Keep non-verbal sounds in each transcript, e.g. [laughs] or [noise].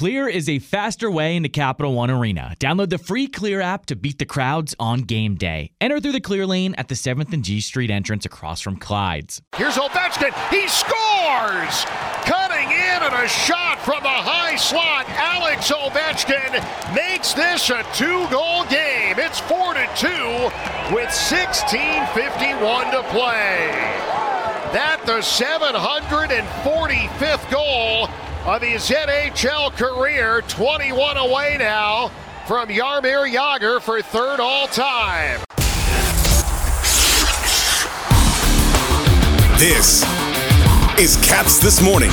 Clear is a faster way into Capital One Arena. Download the free Clear app to beat the crowds on game day. Enter through the Clear lane at the 7th and G Street entrance across from Clyde's. Here's Ovechkin. He scores! Cutting in and a shot from the high slot. Alex Ovechkin makes this a two-goal game. It's 4 to 2 with 16:51 to play. That the 745th goal of his NHL career. 21 away now from Jaromir Jagr for third all time. This is Caps This Morning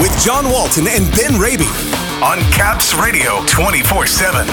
with John Walton and Ben Raby on Caps Radio 24 7.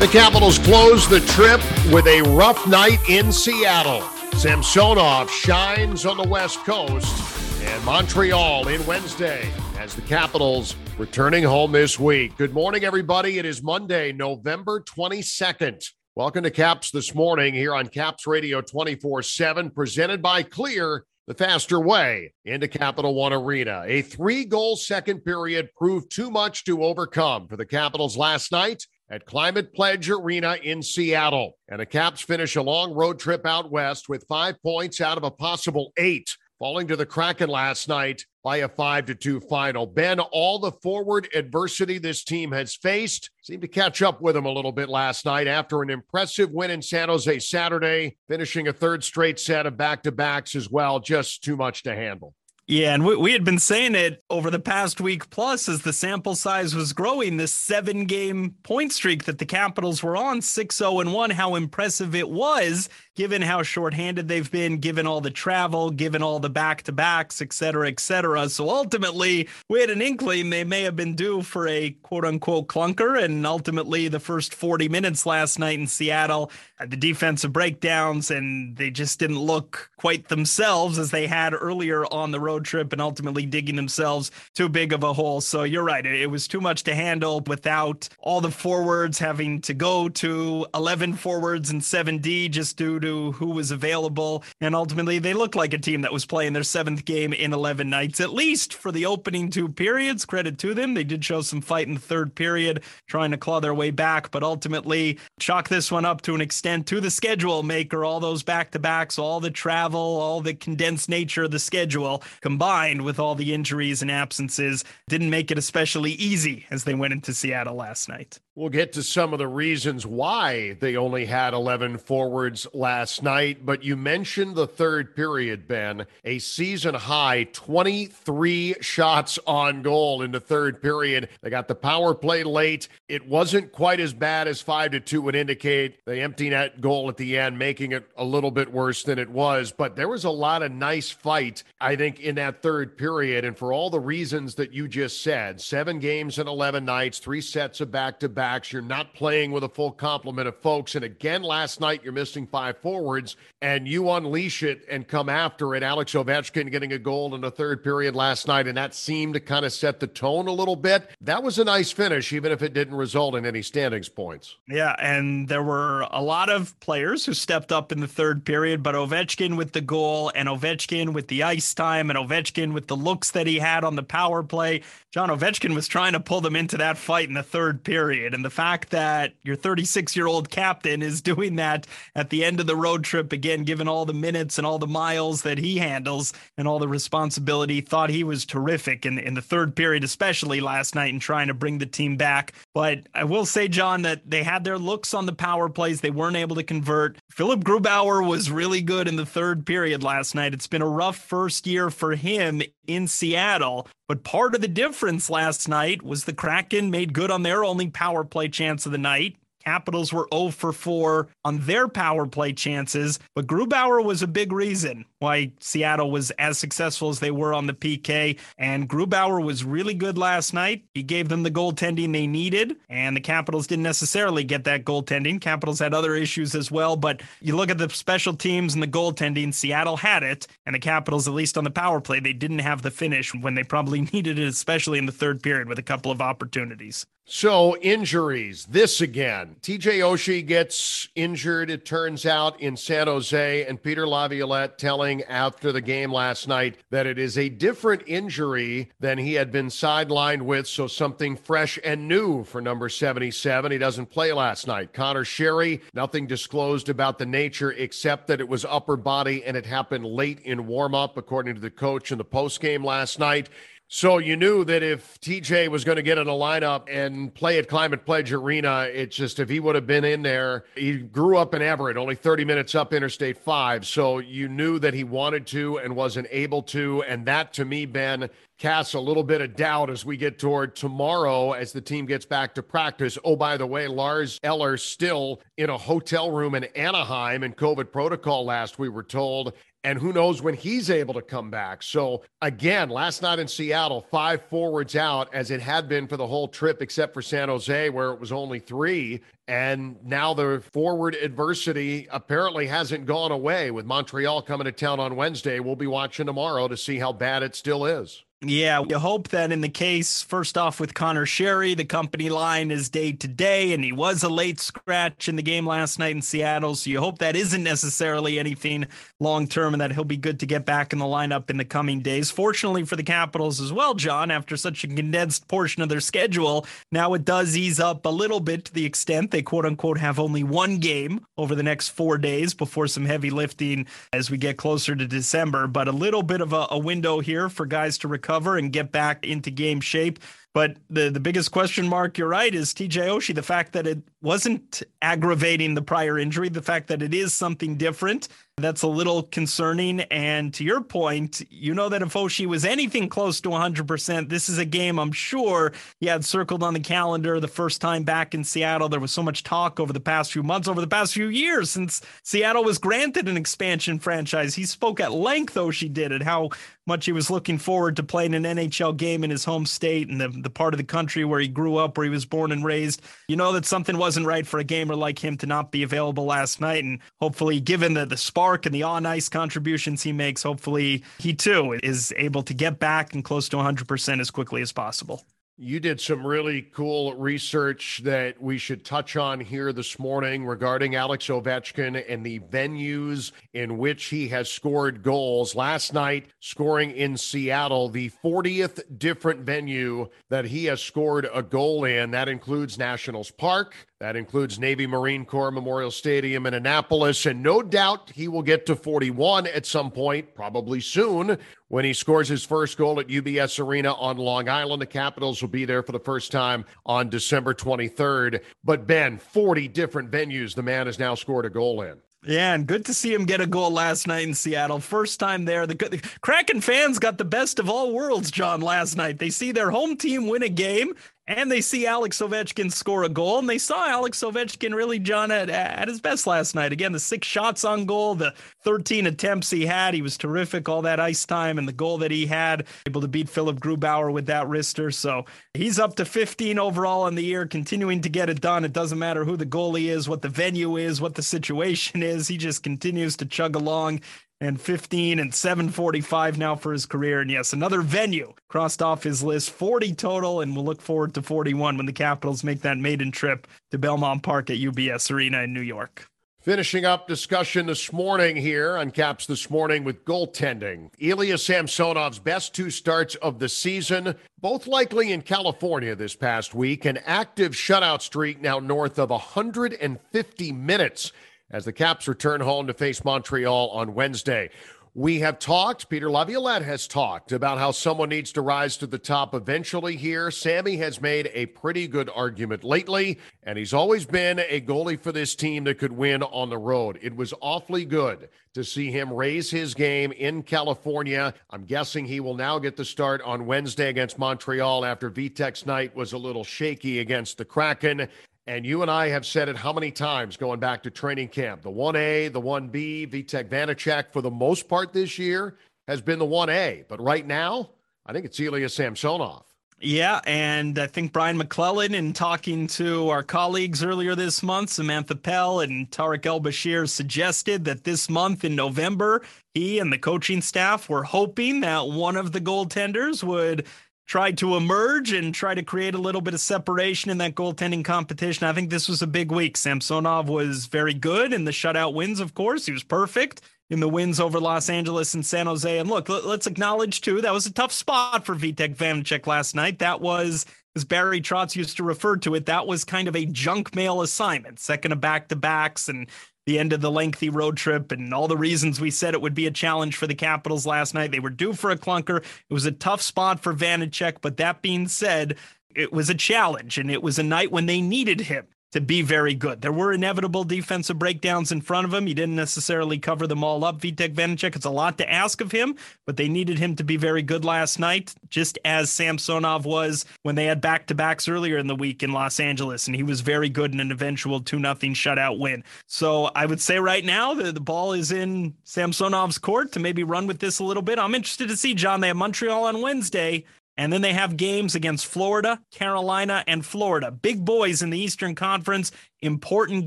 The Capitals close the trip with a rough night in Seattle. Samsonov shines on the West Coast and Montreal in Wednesday as the Capitals returning home this week. Good morning, everybody. It is Monday, November 22nd. Welcome to Caps this morning here on Caps Radio 24 7, presented by Clear, the faster way into Capital One Arena. A three goal second period proved too much to overcome for the Capitals last night at Climate Pledge Arena in Seattle. And the Caps finish a long road trip out west with five points out of a possible eight, falling to the Kraken last night by a 5 to 2 final. Ben, all the forward adversity this team has faced seemed to catch up with them a little bit last night after an impressive win in San Jose Saturday, finishing a third straight set of back-to-backs as well, just too much to handle. Yeah, and we, we had been saying it over the past week plus as the sample size was growing, this seven game point streak that the Capitals were on, 6 0 and 1, how impressive it was given how shorthanded they've been, given all the travel, given all the back to backs, et cetera, et cetera. So ultimately, we had an inkling they may have been due for a quote unquote clunker. And ultimately, the first 40 minutes last night in Seattle uh, the defensive breakdowns, and they just didn't look quite themselves as they had earlier on the road trip and ultimately digging themselves too big of a hole. So you're right. It was too much to handle without all the forwards having to go to 11 forwards and 7D just due to who was available. And ultimately, they looked like a team that was playing their seventh game in 11 nights, at least for the opening two periods. Credit to them. They did show some fight in the third period, trying to claw their way back, but ultimately chalk this one up to an extent to the schedule maker. All those back to backs, all the travel, all the condensed nature of the schedule combined with all the injuries and absences didn't make it especially easy as they went into Seattle last night. We'll get to some of the reasons why they only had 11 forwards last night, but you mentioned the third period, Ben. A season high 23 shots on goal in the third period. They got the power play late. It wasn't quite as bad as 5 to 2 would indicate. The empty net goal at the end making it a little bit worse than it was, but there was a lot of nice fight, I think, in that third period. And for all the reasons that you just said, seven games in 11 nights, three sets of back to back backs. You're not playing with a full complement of folks. And again, last night, you're missing five forwards, and you unleash it and come after it. Alex Ovechkin getting a goal in the third period last night, and that seemed to kind of set the tone a little bit. That was a nice finish, even if it didn't result in any standings points. Yeah, and there were a lot of players who stepped up in the third period, but Ovechkin with the goal, and Ovechkin with the ice time, and Ovechkin with the looks that he had on the power play. John Ovechkin was trying to pull them into that fight in the third period. And the fact that your 36 year old captain is doing that at the end of the road trip, again, given all the minutes and all the miles that he handles and all the responsibility, thought he was terrific in, in the third period, especially last night, in trying to bring the team back. But I will say, John, that they had their looks on the power plays. They weren't able to convert. Philipp Grubauer was really good in the third period last night. It's been a rough first year for him in Seattle. But part of the difference last night was the Kraken made good on their only power play chance of the night. Capitals were 0 for 4 on their power play chances, but Grubauer was a big reason why Seattle was as successful as they were on the PK. And Grubauer was really good last night. He gave them the goaltending they needed, and the Capitals didn't necessarily get that goaltending. Capitals had other issues as well, but you look at the special teams and the goaltending, Seattle had it, and the Capitals, at least on the power play, they didn't have the finish when they probably [laughs] needed it, especially in the third period with a couple of opportunities. So, injuries, this again. TJ Oshie gets injured, it turns out, in San Jose, and Peter Laviolette telling after the game last night that it is a different injury than he had been sidelined with. So, something fresh and new for number 77. He doesn't play last night. Connor Sheary, nothing disclosed about the nature except that it was upper body and it happened late in warm up, according to the coach in the post game last night. So you knew that if TJ was going to get in a lineup and play at Climate Pledge Arena, it's just if he would have been in there, he grew up in Everett, only 30 minutes up Interstate 5. So you knew that he wanted to and wasn't able to. And that to me, Ben, casts a little bit of doubt as we get toward tomorrow as the team gets back to practice. Oh, by the way, Lars Eller still in a hotel room in Anaheim in COVID protocol last, we were told and who knows when he's able to come back. So, again, last night in Seattle, five forwards out, as it had been for the whole trip, except for San Jose, where it was only three. And now the forward adversity apparently hasn't gone away with Montreal coming to town on Wednesday. We'll be watching tomorrow to see how bad it still is. Yeah, you hope that in the case, first off with Connor Sheary, the company line is day to day, and he was a late scratch in the game last night in Seattle. So you hope that isn't necessarily anything long term and that he'll be good to get back in the lineup in the coming days. Fortunately for the Capitals as well, John, after such a condensed portion of their schedule, now it does ease up a little bit to the extent they quote unquote have only one game over the next four days before some heavy lifting as we get closer to December. But a little bit of a, a window here for guys to recover recover and get back into game shape. But the, the biggest question mark, you're right, is TJ Oshie. The fact that it wasn't aggravating the prior injury, the fact that it is something different, that's a little concerning. And to your point, you know that if Oshie was anything close to 100%, this is a game I'm sure he had circled on the calendar the first time back in Seattle. There was so much talk over the past few months, over the past few years since Seattle was granted an expansion franchise. He spoke at length, Oshie did, and how much he was looking forward to playing an NHL game in his home state and the, the part of the country where he grew up, where he was born and raised. You know that something wasn't right for a gamer like him to not be available last night. And hopefully, given the, the spark and the on ice contributions he makes, hopefully he too is able to get back and close to 100% as quickly as possible. You did some really cool research that we should touch on here this morning regarding Alex Ovechkin and the venues in which he has scored goals. Last night, scoring in Seattle, the 40th different venue that he has scored a goal in. That includes Nationals Park, that includes Navy Marine Corps Memorial Stadium in Annapolis, and no doubt he will get to 41 at some point, probably soon, when he scores his first goal at UBS Arena on Long Island. The Capitals will be there for the first time on December 23rd. But Ben, 40 different venues the man has now scored a goal in. Yeah, and good to see him get a goal last night in Seattle. First time there. The, the Kraken fans got the best of all worlds, John, last night. They see their home team win a game and they see Alex Ovechkin score a goal, and they saw Alex Ovechkin really, John, at, at his best last night. Again, the six shots on goal, the 13 attempts he had, he was terrific. All that ice time and the goal that he had, able to beat Philipp Grubauer with that wrister. So he's up to 15 overall in the year, continuing to get it done. It doesn't matter who the goalie is, what the venue is, what the situation is. He just continues to chug along and 15 and 745 now for his career. And yes, another venue crossed off his list, 40 total, and we'll look forward to 41 when the Capitals make that maiden trip to Belmont Park at UBS Arena in New York. Finishing up discussion this morning here on Caps this morning with goaltending. Ilya Samsonov's best two starts of the season, both likely in California this past week. An active shutout streak now north of 150 minutes as the Caps return home to face Montreal on Wednesday. We have talked, Peter Laviolette has talked about how someone needs to rise to the top eventually here. Sammy has made a pretty good argument lately, and he's always been a goalie for this team that could win on the road. It was awfully good to see him raise his game in California. I'm guessing he will now get the start on Wednesday against Montreal after Vitek's night was a little shaky against the Kraken. And you and I have said it how many times going back to training camp? The 1A, the 1B, Vitek Vanecek, for the most part this year, has been the 1A. But right now, I think it's Ilya Samsonov. Yeah, and I think Brian MacLellan, in talking to our colleagues earlier this month, Samantha Pell and Tarik El Bashir, suggested that this month in November, he and the coaching staff were hoping that one of the goaltenders would tried to emerge and try to create a little bit of separation in that goaltending competition. I think this was a big week. Samsonov was very good in the shutout wins, of course. He was perfect in the wins over Los Angeles and San Jose. And look, let's acknowledge too, that was a tough spot for Vitek Vanecek last night. That was, as Barry Trotz used to refer to it, that was kind of a junk mail assignment, second of back to backs and the end of the lengthy road trip and all the reasons we said it would be a challenge for the Capitals last night. They were due for a clunker. It was a tough spot for Vanecek, but that being said, it was a challenge and it was a night when they needed him to be very good. There were inevitable defensive breakdowns in front of him. He didn't necessarily cover them all up. Vitek Vanecek, it's a lot to ask of him, but they needed him to be very good last night, just as Samsonov was when they had back to backs earlier in the week in Los Angeles, and he was very good in an eventual 2 0 shutout win. So I would say right now the, the ball is in Samsonov's court to maybe run with this a little bit. I'm interested to see, John. They have Montreal on Wednesday. And then they have games against Florida, Carolina, and Florida. Big boys in the Eastern Conference, important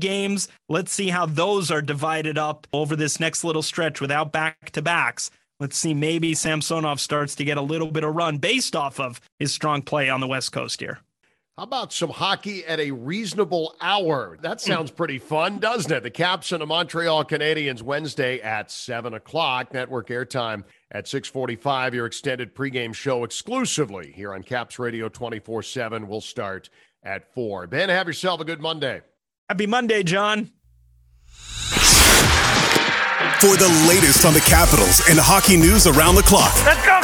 games. Let's see how those are divided up over this next little stretch without back to backs. Let's see, maybe Samsonov starts to get a little bit of run based off of his strong play on the West Coast here. How about some hockey at a reasonable hour? That sounds pretty fun, doesn't it? The Caps and the Montreal Canadiens Wednesday at 7 o'clock. Network airtime at 645. Your extended pregame show exclusively here on Caps Radio 24-7 will start at 4. Ben, have yourself a good Monday. Happy Monday, John. For the latest on the Capitals and hockey news around the clock. Let's go, Caps!